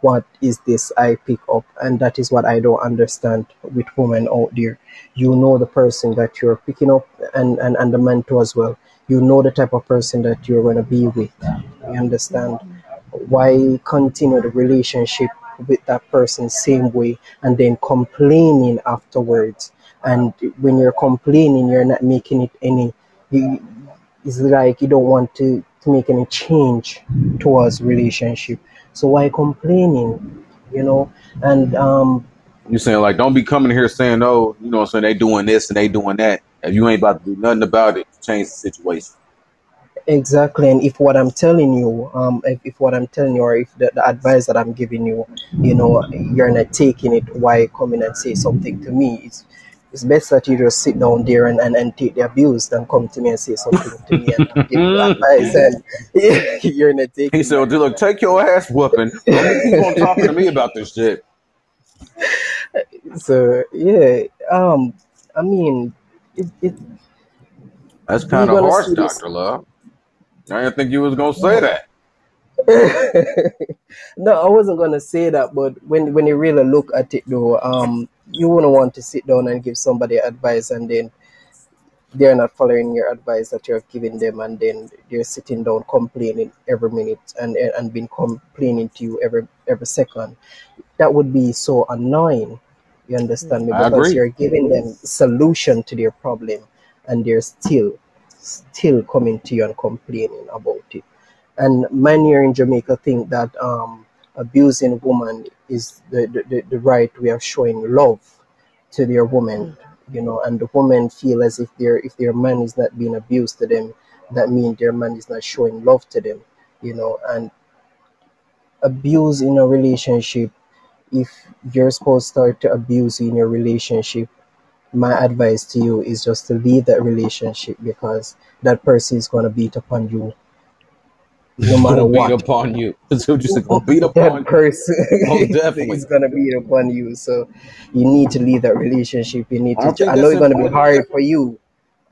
what is this I pick up? And that is what I don't understand with women out there. You know the person that you're picking up and, and, and the man too as well. You know the type of person that you're gonna be with. You understand? Why continue the relationship with that person same way and then complaining afterwards? And when you're complaining, you're not making it any you, it's like you don't want to, to make any change towards relationship. So why complaining? You know, and um, You saying like don't be coming here saying oh you know what I'm saying they doing this and they doing that if you ain't about to do nothing about it change the situation. Exactly, and if what I'm telling you, um, if, if what I'm telling you, or if the, the advice that I'm giving you, you know, you're not taking it, why come in and say something to me? It's it's best that you just sit down there and, and, and take the abuse than come to me and say something to me and, and give me advice, and you're not He taking said, my well, look, take your ass whooping. Don't keep on talking to me about this shit. So yeah, um, I mean, it, it That's kind of harsh. Doctor Love. I didn't think you was gonna say that. no, I wasn't gonna say that, but when when you really look at it though, um, you wouldn't want to sit down and give somebody advice and then they're not following your advice that you're giving them, and then they're sitting down complaining every minute and and and been complaining to you every every second. That would be so annoying. You understand me? I Because agree. you're giving them solution to their problem, and they're still still coming to you and complaining about it. And many here in Jamaica think that um, abusing woman is the, the, the, the right way of showing love to their woman, you know, and the women feel as if their if their man is not being abused to them, that means their man is not showing love to them, you know, and abuse in a relationship, if you're supposed to start to abuse in your relationship, my advice to you is just to leave that relationship because that person is gonna beat upon you no matter Gonna beat what. upon you. So you said gonna beat that upon you. person Most oh, definitely. is gonna beat upon you. So you need to leave that relationship. You need I to. I know it's gonna be hard for you,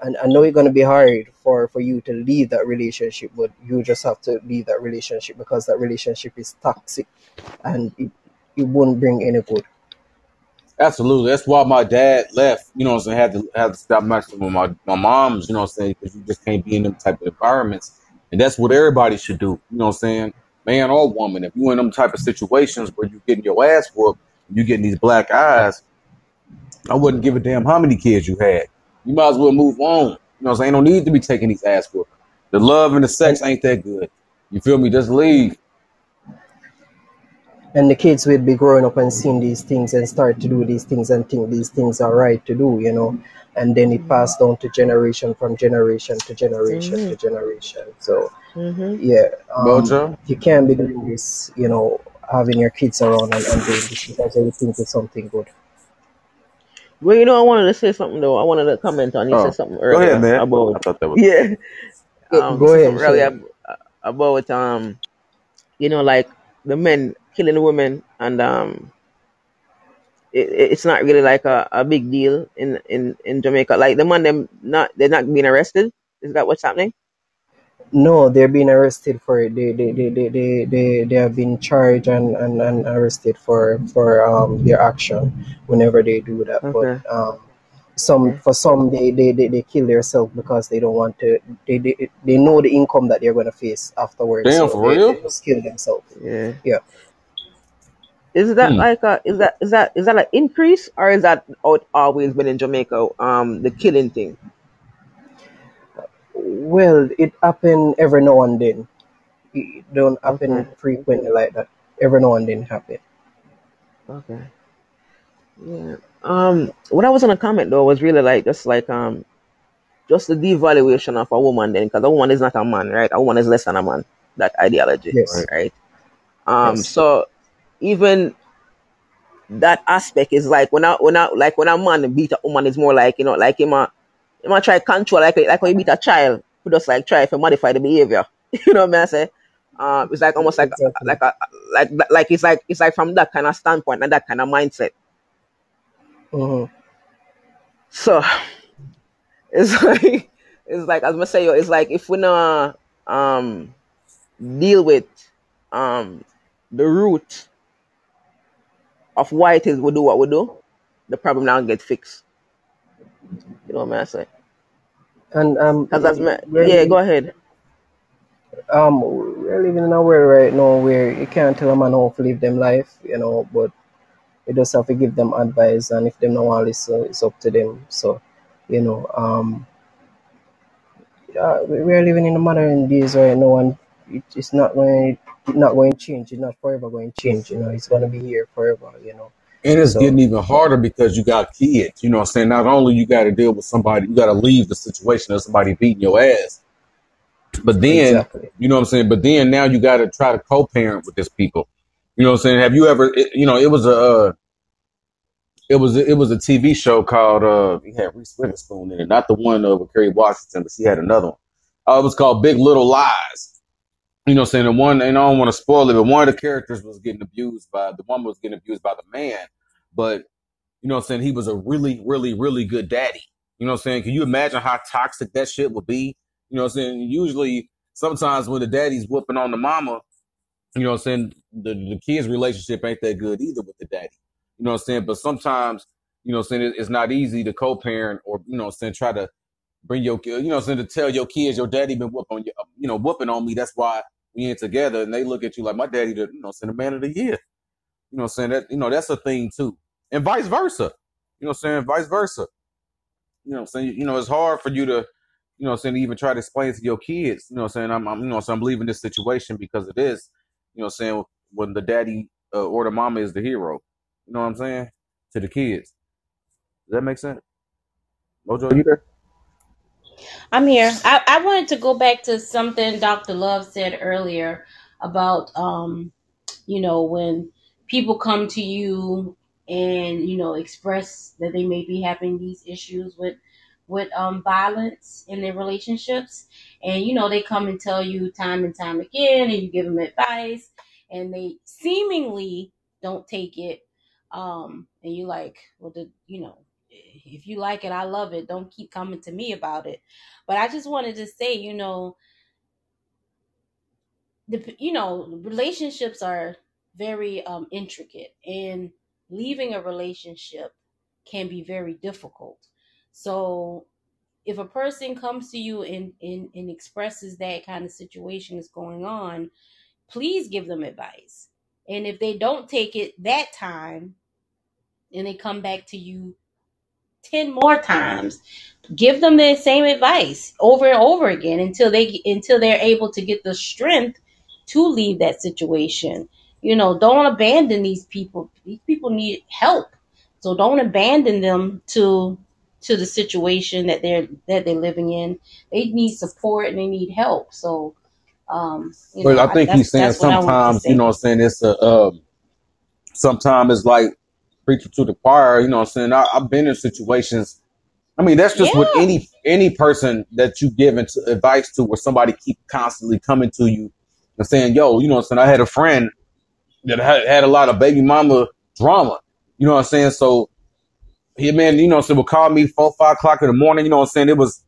and I know it's gonna be hard for for you to leave that relationship. But you just have to leave that relationship because that relationship is toxic, and it it wouldn't bring any good. Absolutely. That's why my dad left. You know what I'm saying? Had to had to stop messing with my my mom's. You know what I'm saying? Because you just can't be in them type of environments, and that's what everybody should do. You know what I'm saying? Man or woman, if you in them type of situations where you getting your ass whooped, you getting these black eyes, I wouldn't give a damn how many kids you had. You might as well move on. You know what I'm saying? No need to be taking these ass whooping. The love and the sex ain't that good. You feel me? Just leave. And the kids will be growing up and seeing these things and start to do these things and think these things are right to do, you know. And then it passed down to generation from generation to generation Mm-hmm. to generation. So Mm-hmm. yeah, um, you can't be doing this, you know, having your kids around and, and doing this because they think it's something good. Well, you know, I wanted to say something though. I wanted to comment on you Oh, said something go ahead, earlier man. I about thought that was yeah. Go, Um, go you said ahead, something earlier Shane. ab- about um, you know, like the men killing the women, and um, it, it- it's not really like a, a big deal in in in Jamaica. Like the man, them not they're not being arrested. Is that what's happening? No, they're being arrested for it. They they, they, they, they, they, they have been charged and, and, and arrested for for um their action whenever they do that. But um some Okay. for some they, they, they, they kill themselves because they don't want to they, they they know the income that they're gonna face afterwards, damn so for they, they real. just kill themselves. Yeah. Yeah. Is that Hmm. like a is that is that is that an increase or is that how always been in Jamaica? Um, the killing thing. Well, it happen every now and then. It don't happen Okay. frequently like that. Every now and then happen. Okay. Yeah. Um, what I was gonna comment though was really like just like um just the devaluation of a woman then because a woman is not a man, right? A woman is less than a man. That ideology, Yes. right? Um, Yes. so even that aspect is like when I when I like when a man beat a woman is more like you know like him a him a try control like like when you beat a child who just like try to modify the behavior. you know what I say? Um, it's like almost like Exactly. like a like like it's like it's like from that kind of standpoint and that kind of mindset. hmm So it's like it's like as I say, it's like if we not um deal with um the root of why it is we do what we do, the problem now get fixed. You know what I'm saying? And um, that's my, yeah. Go ahead. um, we're living in a world right now where you can't tell a man how to live them life, you know, but you just have to give them advice, and if them don't want to listen, it's up to them. So, you know, um, yeah, we we are living in the modern days right no one, it, it's not going, not going to change. It's not forever going to change. You know, it's going to be here forever. You know, And it's so getting even harder because you got kids. You know what I'm saying? Not only you got to deal with somebody, you got to leave the situation of somebody beating your ass, but then, exactly. you know what I'm saying? But then now you got to try to co-parent with this people. You know what I'm saying? Have you ever, it, you know, it was a, uh, it was a, it was a TV show called uh, it had Reese Witherspoon in it, not the one uh, with Kerry Washington, but she had another one. Uh, it was called Big Little Lies. You know I'm saying? The one, and I don't want to spoil it, but one of the characters was getting abused by, the woman was getting abused by the man, but you know I'm saying? He was a really, really, really good daddy. You know I'm saying? Can you imagine how toxic that shit would be? You know I'm saying? Usually, sometimes when the daddy's whooping on the mama, you know I'm saying? The, the kids' relationship ain't that good either with the daddy. You know I'm saying? But sometimes, you know I'm saying? It's not easy to co-parent or, you know saying? Try to bring your, you know saying? To tell your kids your daddy been whooping you, you know, whooping on me. That's why we ain't together. And they look at you like my daddy, the, you know, saying the man of the year. You know saying? That, you know, that's a thing too. And vice versa. You know saying? Vice versa. You know saying? You know, it's hard for you to, you know saying, even try to explain to your kids, you know saying? I'm, I'm you know, so I'm leaving this situation because of this. You know saying? When the daddy uh, or the mama is the hero. You know what I'm saying? To the kids. Does that make sense? Mojo, you there? I'm here. I, I wanted to go back to something Dr. Love said earlier about um, you know, when people come to you and, you know, express that they may be having these issues with with um violence in their relationships and you know they come and tell you time and time again and you give them advice and they seemingly don't take it um and you like well the you know if you like it i love it. Don't keep coming to me about it. But i just wanted to say you know the you know relationships are very um intricate and leaving a relationship can be very difficult. So if a person comes to you and, and and expresses that kind of situation is going on please give them advice. And if they don't take it that time and they come back to you 10 more times. Give them the same advice over and over again until they until they're able to get the strength to leave that situation. You know don't abandon these people. These people need help. So don't abandon them to to the situation that they're that they're living in. They need support and they need help. So um But know I I, think he's that's saying that's what i wanted to sometimes, you know what I'm saying, it's a, um, sometimes it's like preaching to the choir, you know what I'm saying? I, I've been in situations I mean, that's just with any any person that you give into advice to, where somebody keep constantly coming to you and saying, "Yo, you know, what I'm saying I had a friend that had, had a lot of baby mama drama." You know what I'm saying? So he man, you know, so would call me four, five o'clock in the morning. You know what I'm saying? It was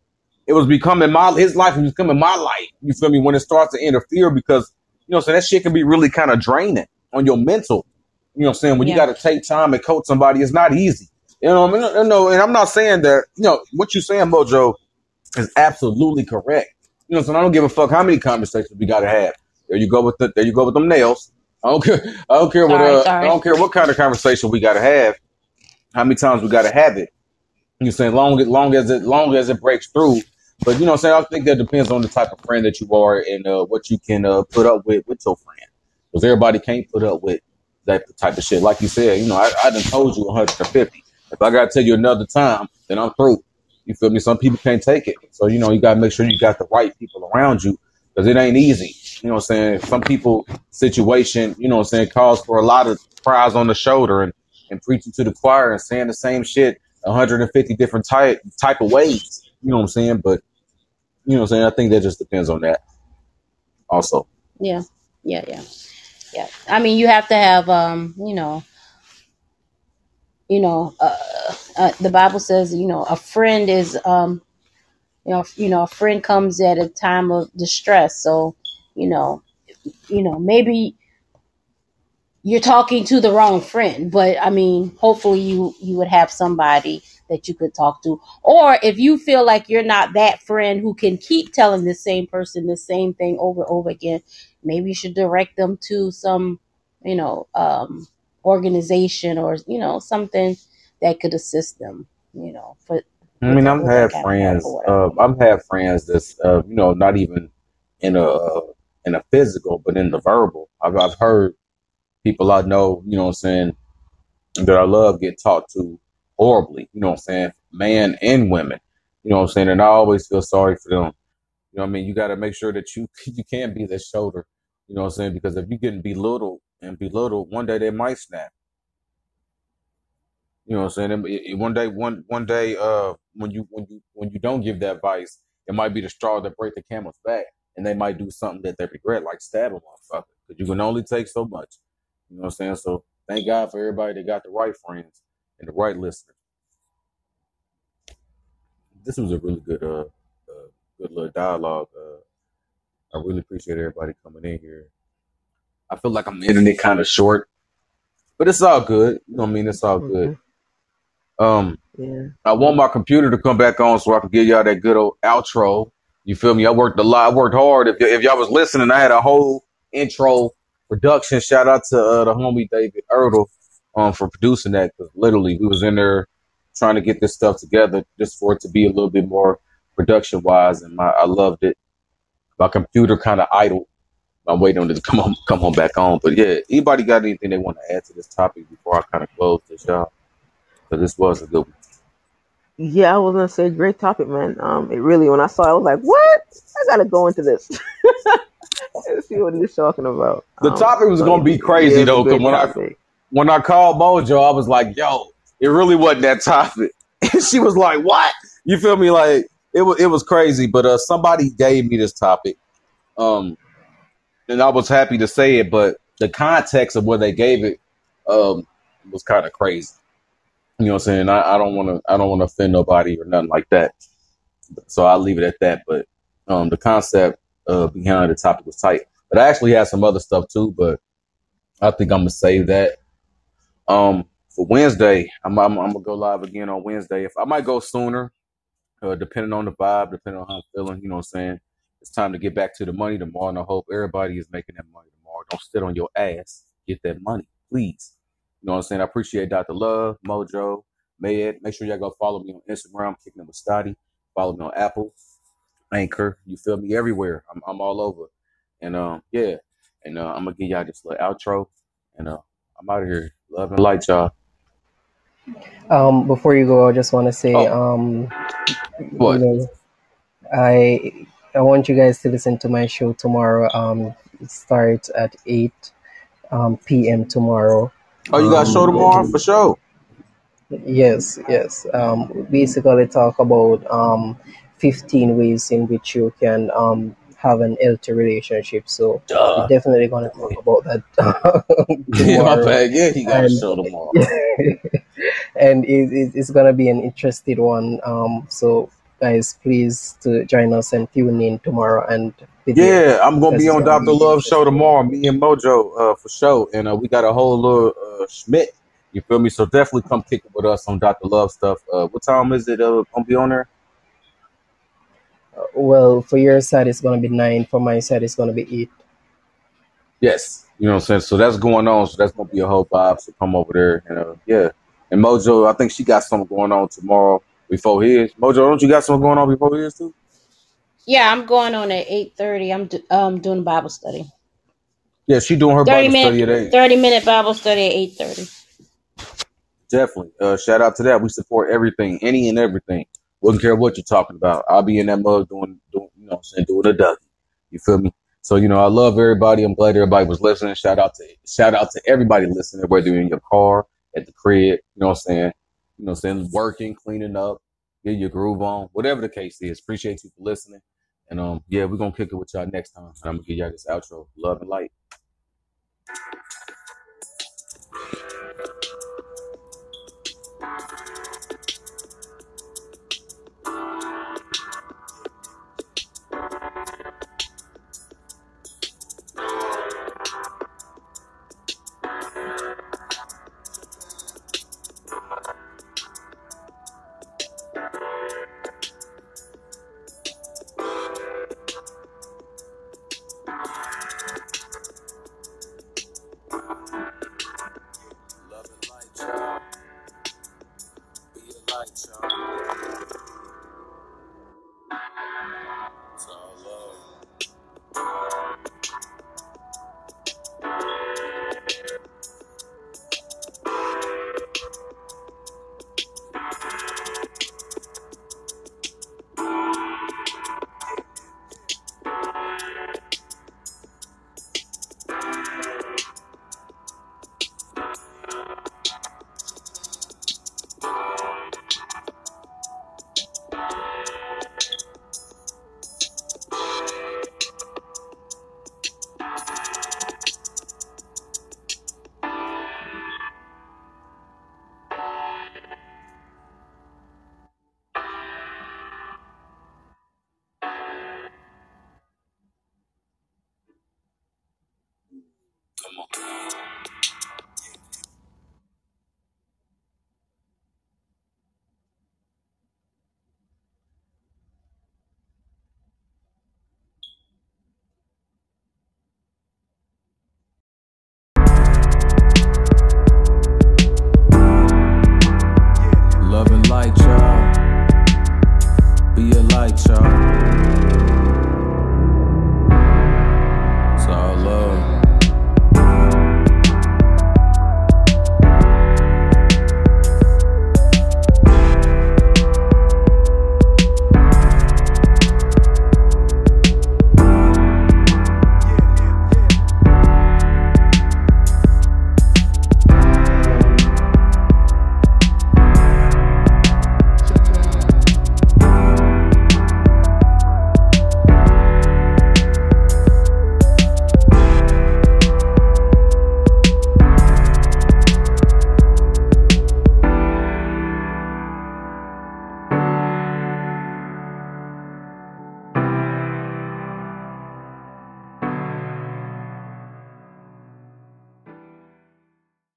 it was becoming my his life was becoming my life. You feel me? When it starts to interfere, because you know, so that shit can be really kind of draining on your mental. You know what I'm saying? When you got to take time and coach somebody, it's not easy. You know, what I mean, no, and I'm not saying that. You know what you're saying, Mojo, is absolutely correct. You know, so I don't give a fuck how many conversations we gotta have. There you go with the, there you go with them nails. I don't care. I don't care what sorry uh, I don't care what kind of conversation we gotta have. How many times we gotta have it. You saying long as long as it long as it breaks through. But you know, what I'm saying I think that depends on the type of friend that you are and uh, what you can uh, put up with with your friend. Because everybody can't put up with that type of shit. Like you said, you know, I, I done told you 150. If I gotta tell you another time, then I'm through. You feel me? Some people can't take it. So, you know, you gotta make sure you got the right people around you because it ain't easy. You know what I'm saying? Some people situation, you know what I'm saying, calls for a lot of cries on the shoulder and, and preaching to the choir and saying the same shit 150 different type type of ways. You know what I'm saying? But you know what I'm saying? I think that just depends on that also. yeah yeah yeah yeah. I mean you have to have um you know you know uh, uh, the bible says you know a friend is um you know you know a friend comes at a time of distress. So you know you know maybe you're talking to the wrong friend but i mean hopefully you you would have somebody that you could talk to. Or if you feel like you're not that friend who can keep telling the same person the same thing over and over again maybe you should direct them to some you know um organization or you know something that could assist them you know for I mean, I've had friends. Uh, I've had friends that's uh, you know not even in a in a physical, but in the verbal. I've I've heard people I know, you know what I'm saying, that I love get talked to horribly. You know what I'm saying, man and women. You know what I'm saying, and I always feel sorry for them. You know what I mean? You got to make sure that you you can't be their shoulder. You know what I'm saying? Because if you getting belittled and belittled, one day they might snap. You know what I'm saying? It- it- one day, one one day, uh, when you when you when you don't give that advice, it might be the straw that break the camel's back, and they might do something that they regret, like stab a motherfucker. Because you can only take so much. You know what I'm saying? So thank God for everybody that got the right friends and the right listeners. This was a really good, uh, uh good little dialogue. Uh, I really appreciate everybody coming in here. I feel like I'm ending it kind of short, but it's all good. You know what I mean? It's all good. Um, Yeah. I want my computer to come back on so I can give y'all that good old outro. You feel me? I worked a lot. I worked hard. If, y- if y'all was listening, I had a whole intro production. Shout out to uh, the homie David Erdl um, for producing that because literally we was in there trying to get this stuff together just for it to be a little bit more production wise, and my, I loved it. My computer kind of idle. I'm waiting on it to come on, come on back on. But yeah, anybody got anything they want to add to this topic before I kind of close this, y'all? This was a good one. Yeah, I was gonna say great topic, man. Um, it really when I saw it, I was like, what? I gotta go into this. Let's see what he's talking about. The Um, topic was so gonna be crazy though, because when I when I called Mojo, I was like, "Yo, it really wasn't that topic." And she was like, "What?" You feel me? Like it was it was crazy, but uh, somebody gave me this topic, um, and I was happy to say it. But the context of where they gave it um, was kind of crazy. You know what I'm saying? I, don't want to I don't want to offend nobody or nothing like that. So I'll leave it at that. But um, the concept uh, behind the topic was tight. But I actually had some other stuff too. But I think I'm gonna save that. Um, for Wednesday, I'm, I'm I'm gonna go live again on Wednesday. If I might go sooner, uh, depending on the vibe, depending on how I'm feeling. You know what I'm saying? It's time to get back to the money tomorrow, and I hope everybody is making that money tomorrow. Don't sit on your ass. Get that money, please. You know what I'm saying? I appreciate Dr. Love, Mojo, Med. Make sure y'all go follow me on Instagram, kicking it with. Follow me on Apple, Anchor. You feel me everywhere. I'm I'm all over. And um, yeah. And uh, I'm gonna give y'all this little outro. And uh, I'm out of here. Love and light, y'all. Um, before you go, I just want to say, Oh, um, you what? know, I I want you guys to listen to my show tomorrow. Um, it starts at eight um, p.m. tomorrow. Oh, you got a show Um, tomorrow for sure. yes, yes. Um, basically talk about um, fifteen ways in which you can um have an healthy relationship. So we're definitely gonna talk about that Yeah, my bad. Yeah, he got a show tomorrow. and it, it, it's gonna be an interesting one. Um, so guys, please to join us and tune in tomorrow and Yeah, I'm gonna be on Dr. Love show tomorrow. Me and Mojo, uh, for sure. And uh, we got a whole little uh, Schmidt. You feel me? So definitely come kick it with us on Dr. Love stuff. Uh, what time is it? Uh, gonna be on there? Uh, well, for your side, it's gonna be nine. For my side, it's gonna be eight. Yes. You know what I'm saying? So that's going on. So that's gonna be a whole vibe. So come over there You know, yeah. And Mojo, I think she got something going on tomorrow before his. Mojo, don't you got something going on before his too? Yeah, I'm going on at eight thirty. I'm do, um doing Bible study. Yeah, she doing her Bible minute study at eight. thirty minute Bible study at eight thirty. Definitely. Uh, shout out to that. We support everything, any and everything. Wouldn't care what you're talking about. I'll be in that mug doing, doing you know, what I'm saying doing a duck. You feel me? So you know, I love everybody. I'm glad everybody was listening. Shout out to shout out to everybody listening, whether you're in your car, at the crib, you know what I'm saying? You know what I'm saying? Working, cleaning up, get your groove on, whatever the case is. Appreciate you for listening. And um, yeah, we're gonna kick it with y'all next time. And I'm gonna give y'all this outro. Love and light.